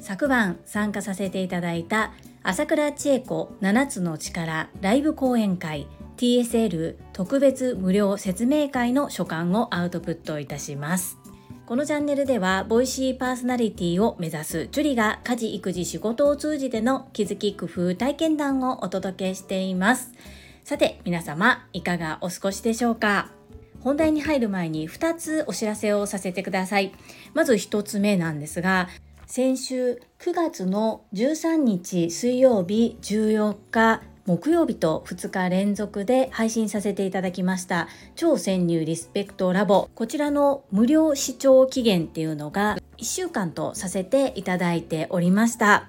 昨晩参加させていただいた朝倉千恵子7つの力ライブ講演会 TSL 特別無料説明会の所感をアウトプットいたします。このチャンネルではボイシーパーソナリティを目指すジュリが家事育児仕事を通じての気づき工夫体験談をお届けしています。さて皆様いかがお過ごしでしょうか？本題に入る前に2つお知らせをさせてください。まず1つ目なんですが先週9月の13日水曜日14日木曜日と2日連続で配信させていただきました超潜入リスペクトラボ。こちらの無料視聴期限っていうのが1週間とさせていただいておりました。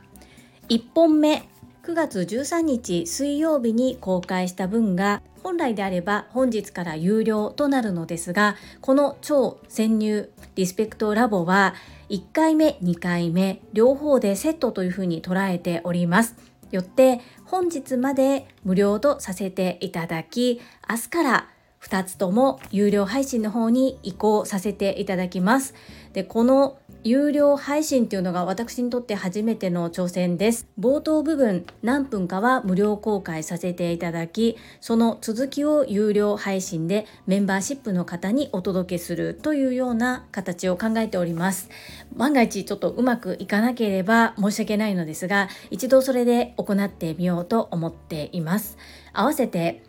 1本目9月13日水曜日に公開した分が本来であれば本日から有料となるのですがこの超潜入リスペクトラボは1回目2回目両方でセットというふうに捉えております。よって本日まで無料とさせていただき明日から2つとも有料配信の方に移行させていただきます。でこの有料配信っていうのが私にとって初めての挑戦です。冒頭部分何分かは無料公開させていただきその続きを有料配信でメンバーシップの方にお届けするというような形を考えております。万が一ちょっとうまくいかなければ申し訳ないのですが一度それで行ってみようと思っています。合わせて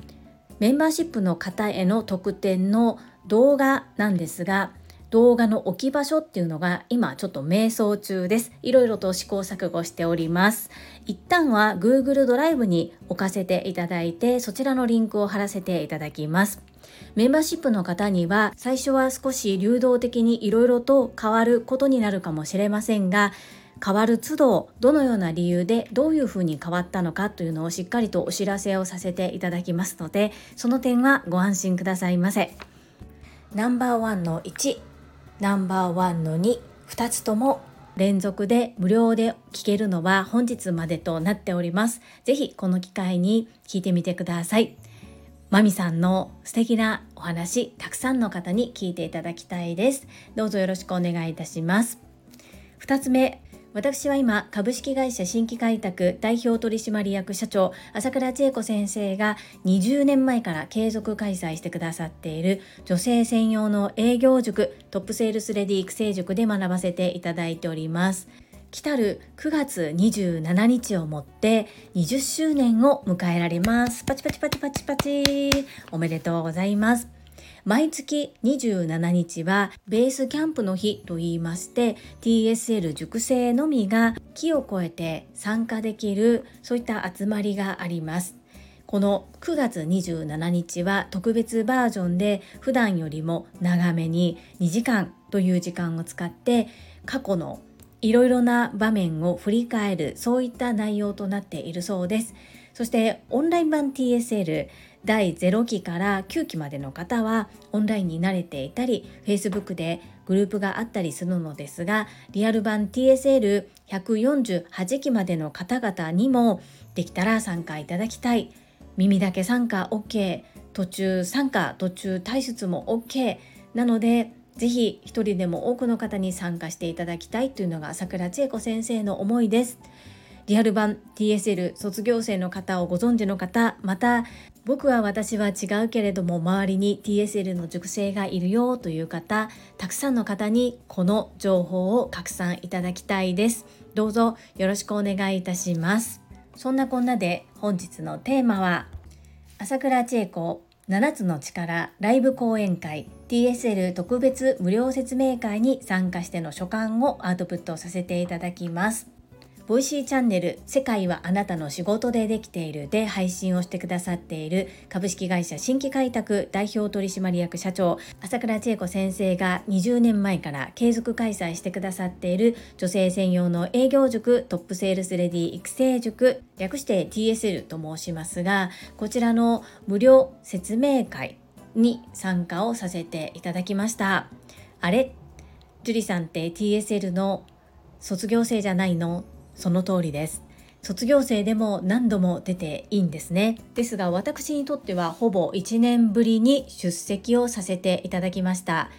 メンバーシップの方への特典の動画なんですが動画の置き場所っていうのが今ちょっと迷走中です。いろいろと試行錯誤しております。一旦は Google ドライブに置かせていただいてそちらのリンクを貼らせていただきます。メンバーシップの方には最初は少し流動的にいろいろと変わることになるかもしれませんが変わる都度どのような理由でどういうふうに変わったのかというのをしっかりとお知らせをさせていただきますのでその点はご安心くださいませ。ナンバーワンの1ナンバーワンの2、2つとも連続で無料で聞けるのは本日までとなっております。ぜひこの機会に聞いてみてください。マミさんの素敵なお話、たくさんの方に聞いていただきたいです。どうぞよろしくお願いいたします。2つ目、私は今株式会社新規開拓代表取締役社長朝倉千恵子先生が20年前から継続開催してくださっている女性専用の営業塾トップセールスレディ育成塾で学ばせていただいております。来たる9月27日をもって20周年を迎えられます。パチパチパチパチパチ。おめでとうございます。毎月27日はベースキャンプの日と言いまして TSL 塾生のみが木を越えて参加できるそういった集まりがあります。この9月27日は特別バージョンで普段よりも長めに2時間という時間を使って過去のいろいろな場面を振り返るそういった内容となっているそうです。そしてオンライン版 TSL 第0期から9期までの方はオンラインに慣れていたり Facebook でグループがあったりするのですがリアル版 TSL148 期までの方々にもできたら参加いただきたい。耳だけ参加 OK 途中参加途中退出も OK なのでぜひ一人でも多くの方に参加していただきたいというのが桜千恵子先生の思いです。リアル版 TSL 卒業生の方をご存知の方また僕は私は違うけれども周りに TSL の塾生がいるよという方たくさんの方にこの情報を拡散いただきたいです。どうぞよろしくお願いいたします。そんなこんなで本日のテーマは朝倉千恵子7つの力ライブ講演会 TSL 特別無料説明会に参加しての所感をアウトプットさせていただきます。Voicy チャンネル世界はあなたの仕事でできている。で配信をしてくださっている株式会社新規開拓代表取締役社長朝倉千恵子先生が20年前から継続開催してくださっている女性専用の営業塾トップセールスレディ育成塾略して TSL と申しますがこちらの無料説明会に参加をさせていただきました。あれ？樹里さんって TSL の卒業生じゃないの？その通りです。卒業生でも何度も出ていいんですね。ですが私にとってはほぼ1年ぶりに出席をさせていただきました。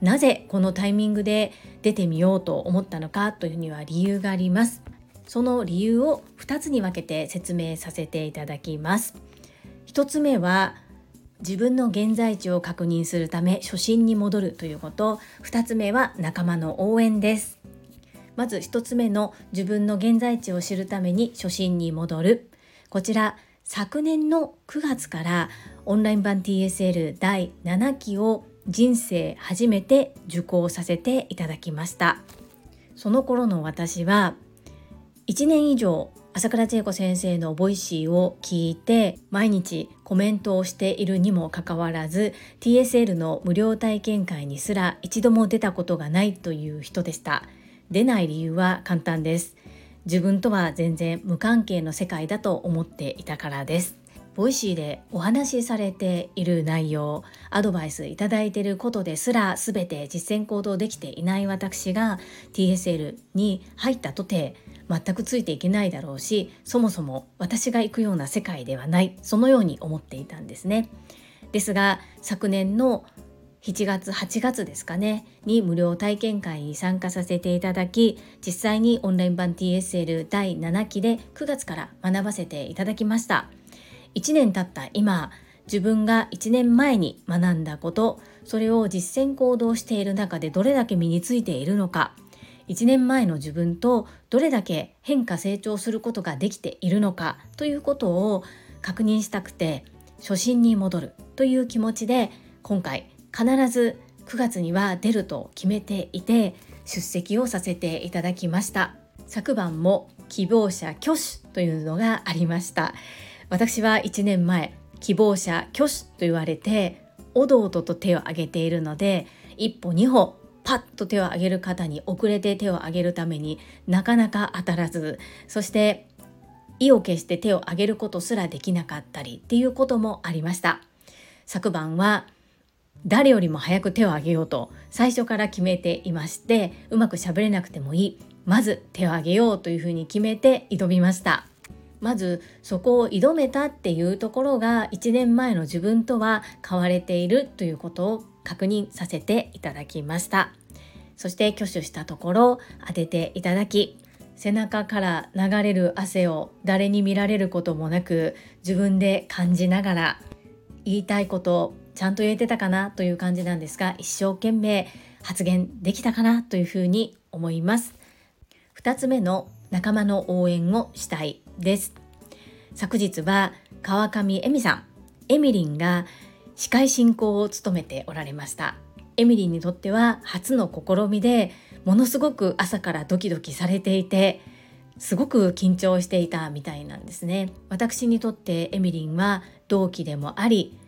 なぜこのタイミングで出てみようと思ったのかというには理由があります。その理由を2つに分けて説明させていただきます。1つ目は自分の現在地を確認するため初心に戻るということ。2つ目は仲間の応援です。まず1つ目の自分の現在地を知るために初心に戻る。こちら昨年の9月からオンライン版 TSL 第7期を人生初めて受講させていただきました。その頃の私は1年以上朝倉千恵子先生の Voicy を聞いて毎日コメントをしているにもかかわらず TSL の無料体験会にすら一度も出たことがないという人でした。出ない理由は簡単です自分とは全然無関係の世界だと思っていたからです Voicy でお話しされている内容アドバイスいただいていることですら全て実践行動できていない私が TSL に入ったとて全くついていけないだろうしそもそも私が行くような世界ではないそのように思っていたんですね。ですが昨年の7月8月ですかねに無料体験会に参加させていただき実際にオンライン版 TSL 第7期で9月から学ばせていただきました。1年経った今自分が1年前に学んだことそれを実践行動している中でどれだけ身についているのか1年前の自分とどれだけ変化成長することができているのかということを確認したくて初心に戻るという気持ちで今回必ず9月には出ると決めていて出席をさせていただきました。昨晩も希望者挙手というのがありました。私は1年前希望者挙手と言われておどおどと手を挙げているので一歩二歩パッと手を挙げる方に遅れて手を挙げるためになかなか当たらずそして意を決して手を挙げることすらできなかったりっていうこともありました。昨晩は誰よりも早く手を挙げようと最初から決めていましてうまくしゃべれなくてもいい。まず手を挙げようというふうに決めて挑みました。まずそこを挑めたっていうところが1年前の自分とは変われているということを確認させていただきました。そして挙手したところ当てていただき背中から流れる汗を誰に見られることもなく自分で感じながら言いたいことちゃんと言えてたかなという感じなんですが一生懸命発言できたかなというふうに思います。2つ目の仲間の応援をしたいです。昨日は川上恵美さんエミリンが司会進行を務めておられました。エミリンにとっては初の試みでものすごく朝からドキドキされていてすごく緊張していたみたいなんですね。私にとってエミリンは同期でもあり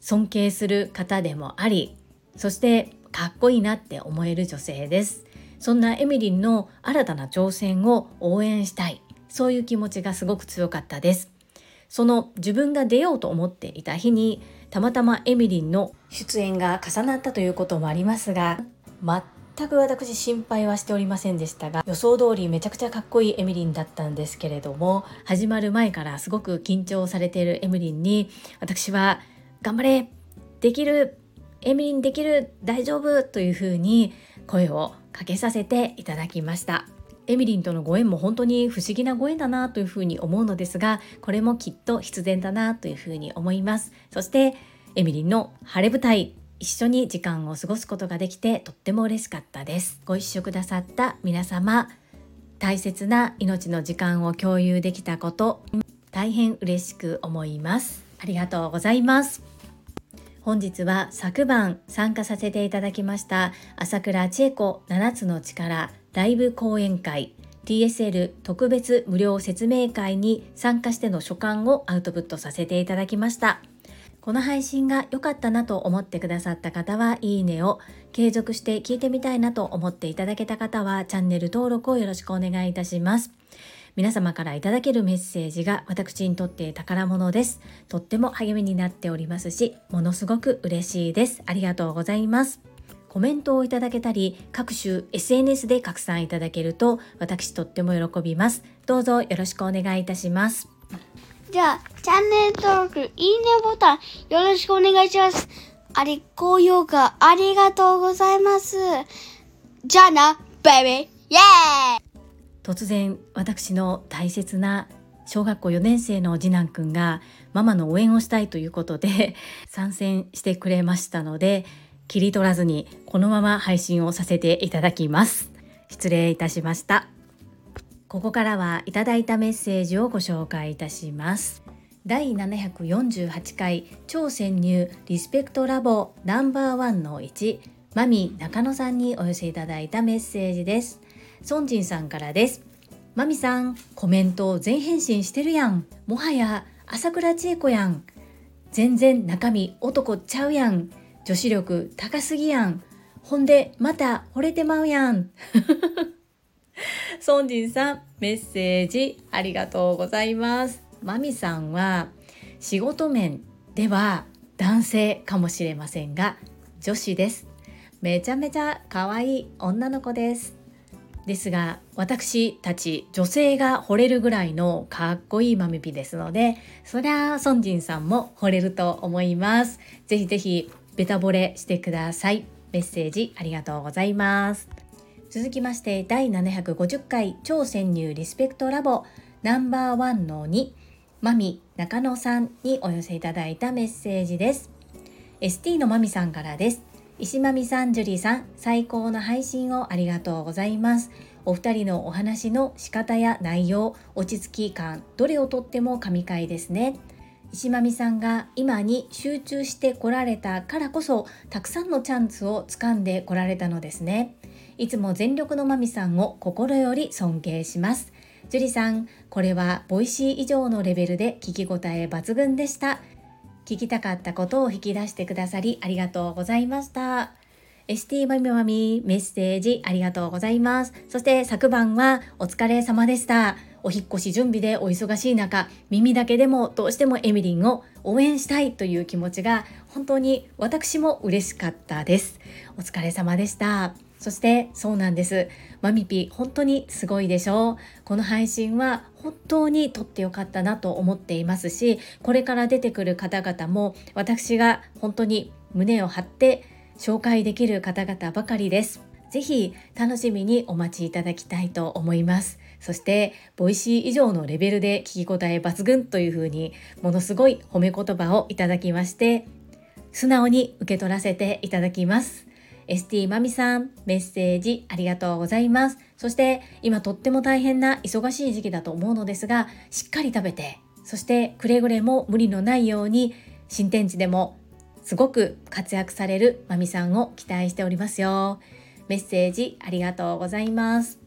尊敬する方でもありそしてかっこいいなって思える女性です。そんなエミリンの新たな挑戦を応援したい。そういう気持ちがすごく強かったです。その自分が出ようと思っていた日にたまたまエミリンの出演が重なったということもありますが全く私心配はしておりませんでしたが予想通りめちゃくちゃかっこいいエミリンだったんですけれども始まる前からすごく緊張されているエミリンに私は頑張れできるエミリンできる大丈夫というふうに声をかけさせていただきました。エミリンとのご縁も本当に不思議なご縁だなというふうに思うのですがこれもきっと必然だなというふうに思います。そしてエミリンの晴れ舞台一緒に時間を過ごすことができてとっても嬉しかったです。ご一緒くださった皆様大切な命の時間を共有できたこと大変嬉しく思います。ありがとうございます。本日は昨晩参加させていただきました朝倉千恵子7つの力ライブ講演会 TSL 特別無料説明会に参加しての所感をアウトプットさせていただきましたこの配信が良かったなと思ってくださった方はいいねを継続して聞いてみたいなと思っていただけた方はチャンネル登録をよろしくお願いいたします皆様からいただけるメッセージが私にとって宝物です。とっても励みになっておりますし、ものすごく嬉しいです。ありがとうございます。コメントをいただけたり、各種 SNS で拡散いただけると、私とっても喜びます。どうぞよろしくお願いいたします。じゃあ、チャンネル登録、いいねボタン、よろしくお願いします。あり、高評価ありがとうございます。じゃあな、ベイビーイエーイ突然私の大切な小学校4年生の次男くんがママの応援をしたいということで 参戦してくれましたので切り取らずにこのまま配信をさせていただきます。失礼いたしました。ここからはいただいたメッセージをご紹介いたします。第748回超潜入リスペクトラボナンバーワンの1マミ中野さんにお寄せいただいたメッセージです。ソンジンさんからです。マミさんコメント全返信してるやん。もはや朝倉千恵子やん。全然中身男ちゃうやん。女子力高すぎやん。ほんでまた惚れてまうやん。ソンジンさんメッセージありがとうございます。マミさんは仕事面では男性かもしれませんが女子です。めちゃめちゃ可愛い女の子です。ですが私たち女性が惚れるぐらいのかっこいいマミピですのでそりゃソンジンさんも惚れると思います。ぜひぜひベタ惚れしてください。メッセージありがとうございます。続きまして第750回超潜入リスペクトラボナンバーワンの2マミ中野さんにお寄せいただいたメッセージです。ST のマミさんからです。石まみさん、ジュリーさん、最高の配信をありがとうございます。お二人のお話の仕方や内容、落ち着き感、どれをとっても神回ですね。石まみさんが今に集中してこられたからこそ、たくさんのチャンスをつかんでこられたのですね。いつも全力のまみさんを心より尊敬します。ジュリさん、これは Voicy 以上のレベルで聞き応え抜群でした。聞きたかったことを引き出してくださりありがとうございました。ST まみまみメッセージありがとうございます。そして昨晩はお疲れ様でした。お引越し準備でお忙しい中、耳だけでもどうしてもエミリンを応援したいという気持ちが本当に私も嬉しかったです。お疲れ様でした。そしてそうなんです。マミピ本当にすごいでしょ？う。この配信は本当に録ってよかったなと思っていますし、これから出てくる方々も私が本当に胸を張って紹介できる方々ばかりです。ぜひ楽しみにお待ちいただきたいと思います。そして、ボイシー以上のレベルで聞き応え抜群というふうに、ものすごい褒め言葉をいただきまして、素直に受け取らせていただきます。ST マミさん、メッセージありがとうございます。そして今とっても大変な忙しい時期だと思うのですが、しっかり食べて、そしてくれぐれも無理のないように新天地でもすごく活躍されるマミさんを期待しておりますよ。メッセージありがとうございます。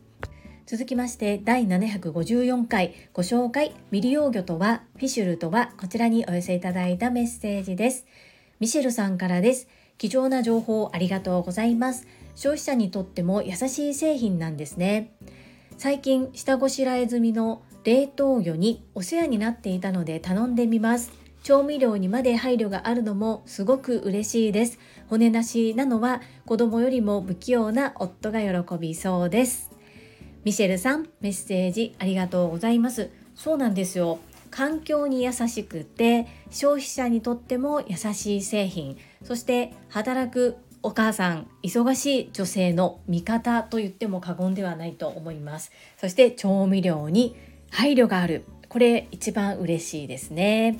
続きまして第754回ご紹介未利用魚とはフィシュルとはこちらにお寄せいただいたメッセージです。ミシェルさんからです。貴重な情報ありがとうございます。消費者にとっても優しい製品なんですね。最近下ごしらえ済みの冷凍魚にお世話になっていたので頼んでみます。調味料にまで配慮があるのもすごく嬉しいです。骨なしなのは子供よりも不器用な夫が喜びそうです。ミシェルさん、メッセージありがとうございます。そうなんですよ。環境に優しくて消費者にとっても優しい製品そして働くお母さん忙しい女性の味方と言っても過言ではないと思います。そして調味料に配慮がある。これ一番嬉しいですね。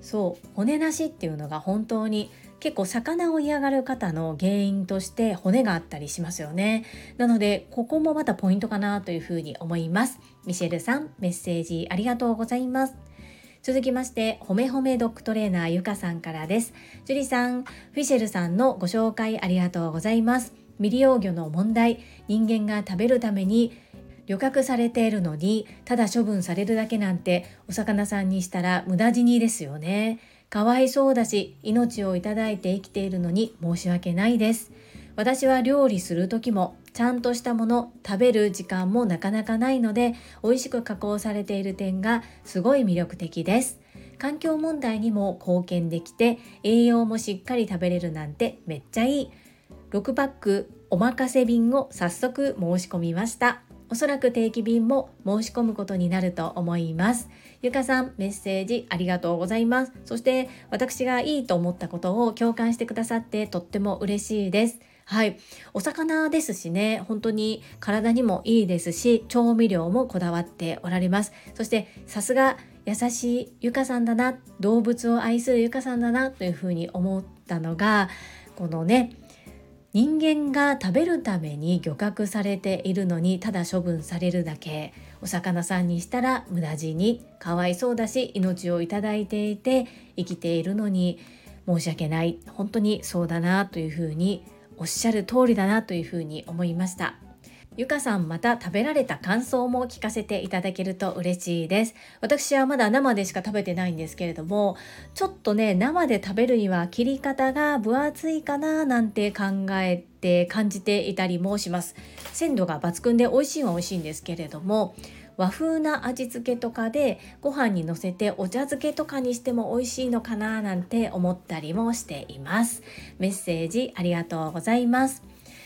そう骨なしっていうのが本当に結構魚を嫌がる方の原因として骨があったりしますよね。なのでここもまたポイントかなというふうに思います。ミシェルさんメッセージありがとうございます。続きまして、ほめほめドッグトレーナーゆかさんからです。ジュリさん、フィシェルさんのご紹介ありがとうございます。未利用魚の問題、人間が食べるために旅客されているのに、ただ処分されるだけなんて、お魚さんにしたら無駄死にですよね。かわいそうだし、命をいただいて生きているのに申し訳ないです。私は料理する時もちゃんとしたもの食べる時間もなかなかないので美味しく加工されている点がすごい魅力的です。環境問題にも貢献できて栄養もしっかり食べれるなんてめっちゃいい。6パックおまかせ便を早速申し込みました。おそらく定期便も申し込むことになると思います。ゆかさんメッセージありがとうございます。そして私がいいと思ったことを共感してくださってとっても嬉しいです。はい。お魚ですしね、本当に体にもいいですし、調味料もこだわっておられます。そして、さすが優しいゆかさんだな、動物を愛するゆかさんだなというふうに思ったのが、このね、人間が食べるために漁獲されているのにただ処分されるだけ。お魚さんにしたら無駄死にかわいそうだし命をいただいていて生きているのに申し訳ない。本当にそうだなというふうにおっしゃる通りだなというふうに思いました。ゆかさんまた食べられた感想も聞かせていただけると嬉しいです。私はまだ生でしか食べてないんですけれどもちょっとね生で食べるには切り方が分厚いかななんて考えて感じていたりもします。鮮度が抜群で美味しいは美味しいんですけれども和風な味付けとかでご飯にのせてお茶漬けとかにしても美味しいのかななんて思ったりもしています。メッセージありがとうございます。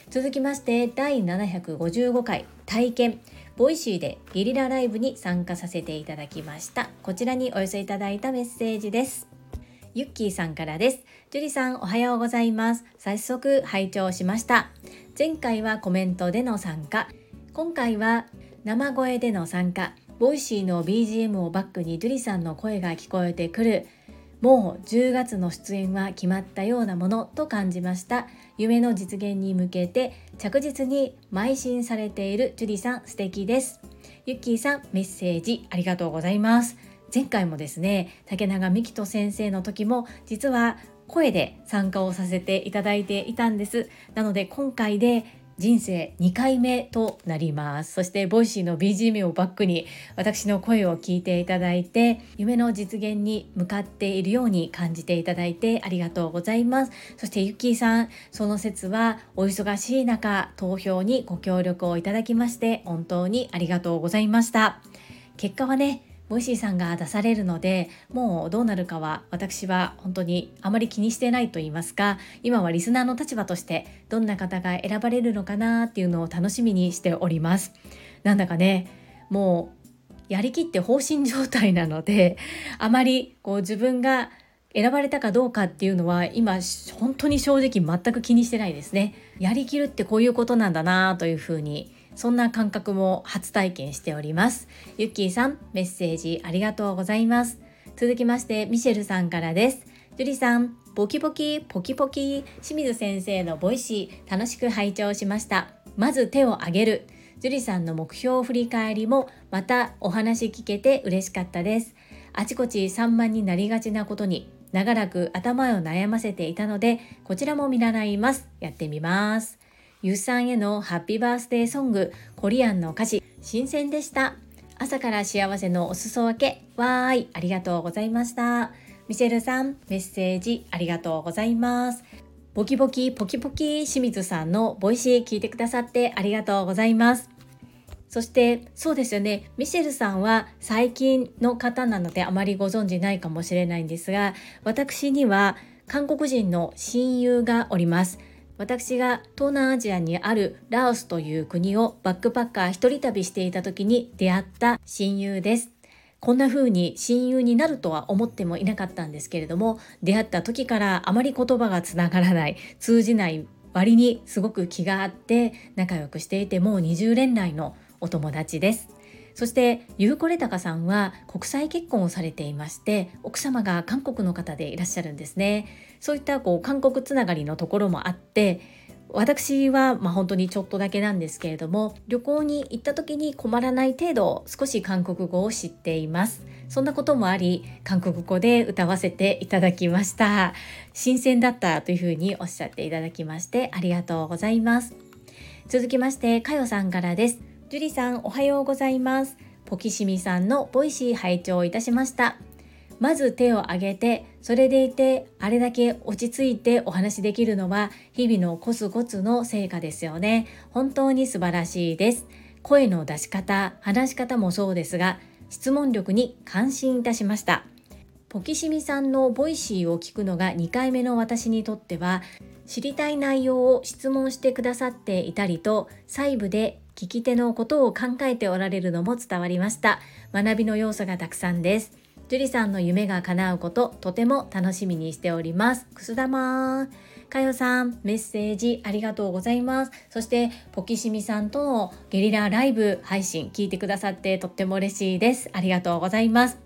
続きまして第755回体験。ボイシーでゲリラライブに参加させていただきました。こちらにお寄せいただいたメッセージです。ゆっきーさんからです。ジュリさんおはようございます。早速拝聴しました。前回はコメントでの参加。今回は生声での参加。ボイシーの BGM をバックにジュリさんの声が聞こえてくる。もう10月の出演は決まったようなものと感じました。夢の実現に向けて着実に邁進されているジュリさん素敵です。ゆっきーさんメッセージありがとうございます。前回もですね竹永美希人先生の時も実は声で参加をさせていただいていたんです。なので今回で人生2回目となります。そしてボイシーの BGM をバックに私の声を聞いていただいて夢の実現に向かっているように感じていただいてありがとうございます。そしてゆっきーさんその節はお忙しい中投票にご協力をいただきまして本当にありがとうございました。結果はねボイシーさんが出されるのでもうどうなるかは私は本当にあまり気にしてないと言いますか今はリスナーの立場としてどんな方が選ばれるのかなっていうのを楽しみにしております。なんだかねもうやりきって放心状態なのであまりこう自分が選ばれたかどうかっていうのは今本当に正直全く気にしてないですね。やりきるってこういうことなんだなというふうにそんな感覚も初体験しております。ゆっきーさん、メッセージありがとうございます。続きまして、ミシェルさんからです。ジュリさん、ポキポキ、ポキポキ、清水先生のボイシー、楽しく拝聴しました。まず手を挙げる。ジュリさんの目標振り返りも、またお話聞けて嬉しかったです。あちこち散漫になりがちなことに、長らく頭を悩ませていたので、こちらも見習います。やってみます。ゆうさんへのハッピーバースデーソング、コリアンの歌詞、新鮮でした。朝から幸せのお裾分け、わーい、ありがとうございました。ミシェルさん、メッセージありがとうございます。ボキボキポキポキ清水さんのボイシー聞いてくださってありがとうございます。そしてそうですよねミシェルさんは最近の方なのであまりご存知ないかもしれないんですが私には韓国人の親友がおります私が東南アジアにあるラオスという国をバックパッカー一人旅していた時に出会った親友です。こんな風に親友になるとは思ってもいなかったんですけれども出会った時からあまり言葉がつながらない通じない割にすごく気があって仲良くしていてもう20年来のお友達です。そしてゆうこれたかさんは国際結婚をされていまして奥様が韓国の方でいらっしゃるんですね。そういったこう韓国つながりのところもあって私はまあ本当にちょっとだけなんですけれども旅行に行った時に困らない程度少し韓国語を知っています。そんなこともあり韓国語で歌わせていただきました。新鮮だったというふうにおっしゃっていただきましてありがとうございます。続きましてかよさんからです。ジュリさんおはようございます。ポキシミさんのボイシー拝聴いたしました。まず手を挙げて、それでいて、あれだけ落ち着いてお話しできるのは、日々のコツコツの成果ですよね。本当に素晴らしいです。声の出し方、話し方もそうですが、質問力に感心いたしました。ポキシミさんのボイシーを聞くのが2回目の私にとっては知りたい内容を質問してくださっていたりと細部で聞き手のことを考えておられるのも伝わりました。学びの要素がたくさんです。樹里さんの夢が叶うこととても楽しみにしております。くす玉かよさんメッセージありがとうございます。そしてポキシミさんとのゲリラライブ配信聞いてくださってとっても嬉しいです。ありがとうございます。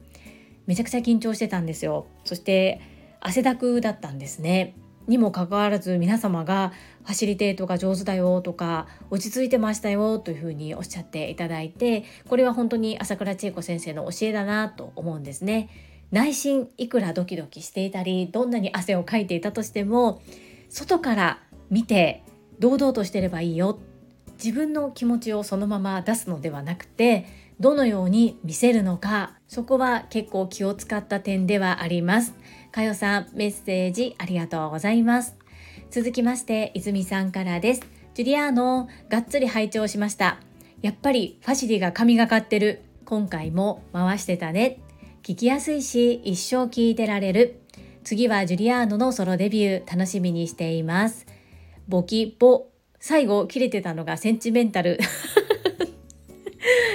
めちゃくちゃ緊張してたんですよ。そして汗だくだったんですね。にもかかわらず皆様がファシリテートが上手だよとか落ち着いてましたよというふうにおっしゃっていただいてこれは本当に朝倉千恵子先生の教えだなと思うんですね。内心いくらドキドキしていたりどんなに汗をかいていたとしても外から見て堂々としてればいいよ。自分の気持ちをそのまま出すのではなくてどのように見せるのかそこは結構気を使った点ではあります。かよさんメッセージありがとうございます。続きまして泉さんからです。ジュリアーノがっつり拝聴しました。やっぱりファシリが神がかってる。今回も回してたね。聞きやすいし一生聞いてられる。次はジュリアーノのソロデビュー楽しみにしています。ボキボ。最後切れてたのがセンチメンタル。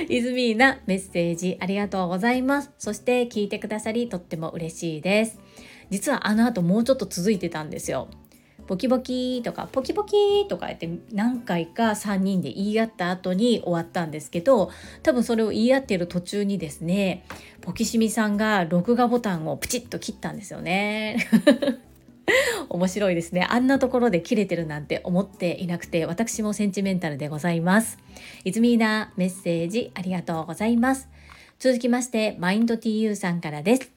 イズミーナメッセージありがとうございます。そして聞いてくださりとっても嬉しいです。実はあの後もうちょっと続いてたんですよ。ボキボキとかポキポキとか言って何回か3人で言い合った後に終わったんですけど多分それを言い合っている途中にですねポキシミさんが録画ボタンをプチッと切ったんですよね。面白いですね。あんなところで切れてるなんて思っていなくて私もセンチメンタルでございます。いずみーなメッセージありがとうございます。続きましてマインド TU さんからです。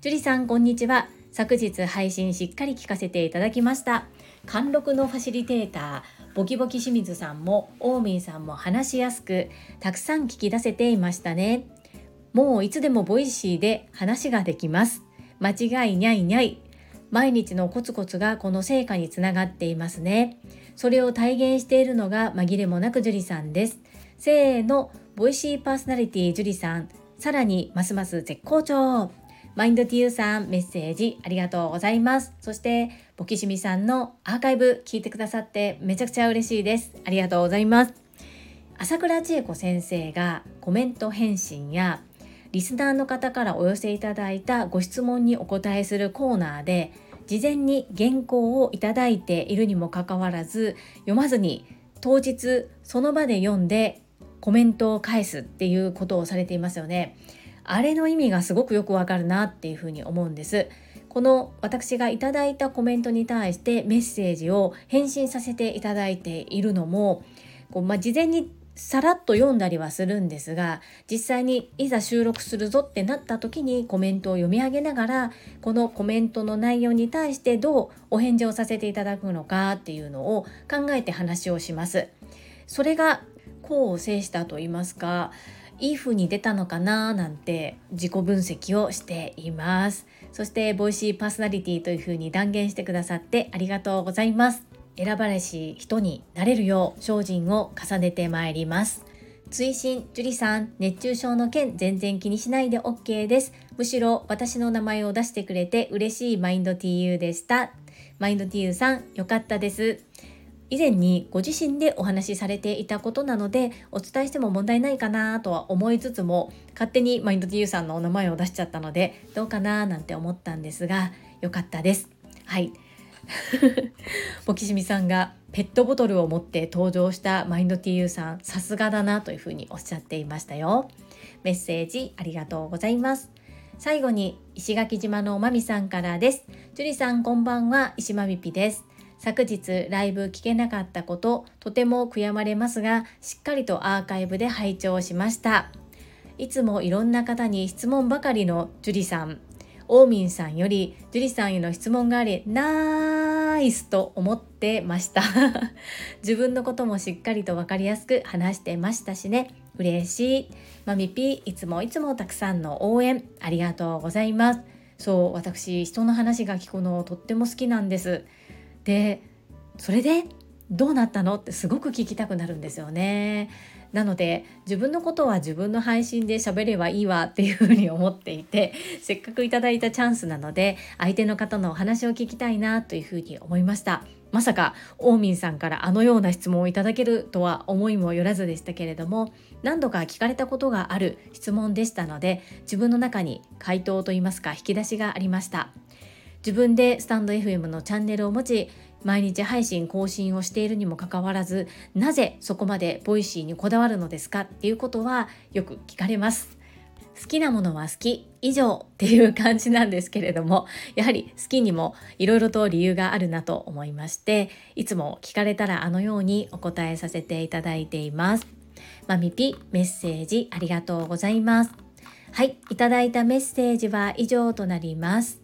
樹里さんこんにちは。昨日配信しっかり聞かせていただきました。貫禄のファシリテーターボキボキ清水さんもオーミーさんも話しやすくたくさん聞き出せていましたね。もういつでもボイシーで話ができます。間違いにゃいにゃい。毎日のコツコツがこの成果につながっていますね。それを体現しているのが紛れもなく樹里さんです。せーの。ボイシーパーソナリティ樹里さん。さらにますます絶好調。マインドティーさんメッセージありがとうございます。そしてボキシミさんのアーカイブ聞いてくださってめちゃくちゃ嬉しいです。ありがとうございます。朝倉千恵子先生がコメント返信やリスナーの方からお寄せいただいたご質問にお答えするコーナーで事前に原稿をいただいているにもかかわらず読まずに当日その場で読んでコメントを返すっていうことをされていますよね。あれの意味がすごくよくわかるなっていうふうに思うんです。この私がいただいたコメントに対してメッセージを返信させていただいているのもこう、まあ、事前にさらっと読んだりはするんですが実際にいざ収録するぞってなった時にコメントを読み上げながらこのコメントの内容に対してどうお返事をさせていただくのかっていうのを考えて話をします。それが功を制したと言いますかいい風に出たのかななんて自己分析をしています。そしてボイシーパーソナリティという風に断言してくださってありがとうございます。選ばれし人になれるよう精進を重ねてまいります。追伸樹里さん熱中症の件全然気にしないで OK です。むしろ私の名前を出してくれて嬉しいマインド TU でした。マインド TU さんよかったです。以前にご自身でお話しされていたことなのでお伝えしても問題ないかなとは思いつつも勝手にマインド TU さんのお名前を出しちゃったのでどうかななんて思ったんですがよかったです。はい。ボキシミさんがペットボトルを持って登場したマインド TU さんさすがだなというふうにおっしゃっていましたよ。メッセージありがとうございます。最後に石垣島のまみさんからです。ジュリさんこんばんは。石まみぴです。昨日ライブ聞けなかったこととても悔やまれますがしっかりとアーカイブで拝聴しました。いつもいろんな方に質問ばかりのジュリさん。オーミンさんよりジュリさんへの質問がありナイスと思ってました。自分のこともしっかりと分かりやすく話してましたしね。嬉しい。マミピーいつもいつもたくさんの応援ありがとうございます。そう私人の話が聞くのとっても好きなんです。でそれでどうなったのってすごく聞きたくなるんですよね。なので自分のことは自分の配信で喋ればいいわっていうふうに思っていてせっかくいただいたチャンスなので相手の方のお話を聞きたいなというふうに思いましたまさかオーミンさんからあのような質問をいただけるとは思いもよらずでしたけれども何度か聞かれたことがある質問でしたので自分の中に回答といいますか引き出しがありました自分でスタンド FM のチャンネルを持ち毎日配信更新をしているにもかかわらずなぜそこまでボイシーにこだわるのですかっていうことはよく聞かれます。好きなものは好き以上っていう感じなんですけれどもやはり好きにもいろいろと理由があるなと思いましていつも聞かれたらあのようにお答えさせていただいています。まみぴメッセージありがとうございます。はいいただいたメッセージは以上となります。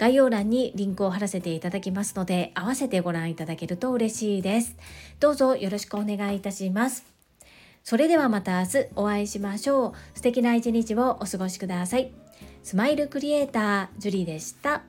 概要欄にリンクを貼らせていただきますので、合わせてご覧いただけると嬉しいです。どうぞよろしくお願いいたします。それではまた明日お会いしましょう。素敵な一日をお過ごしください。スマイルクリエイター、ジュリーでした。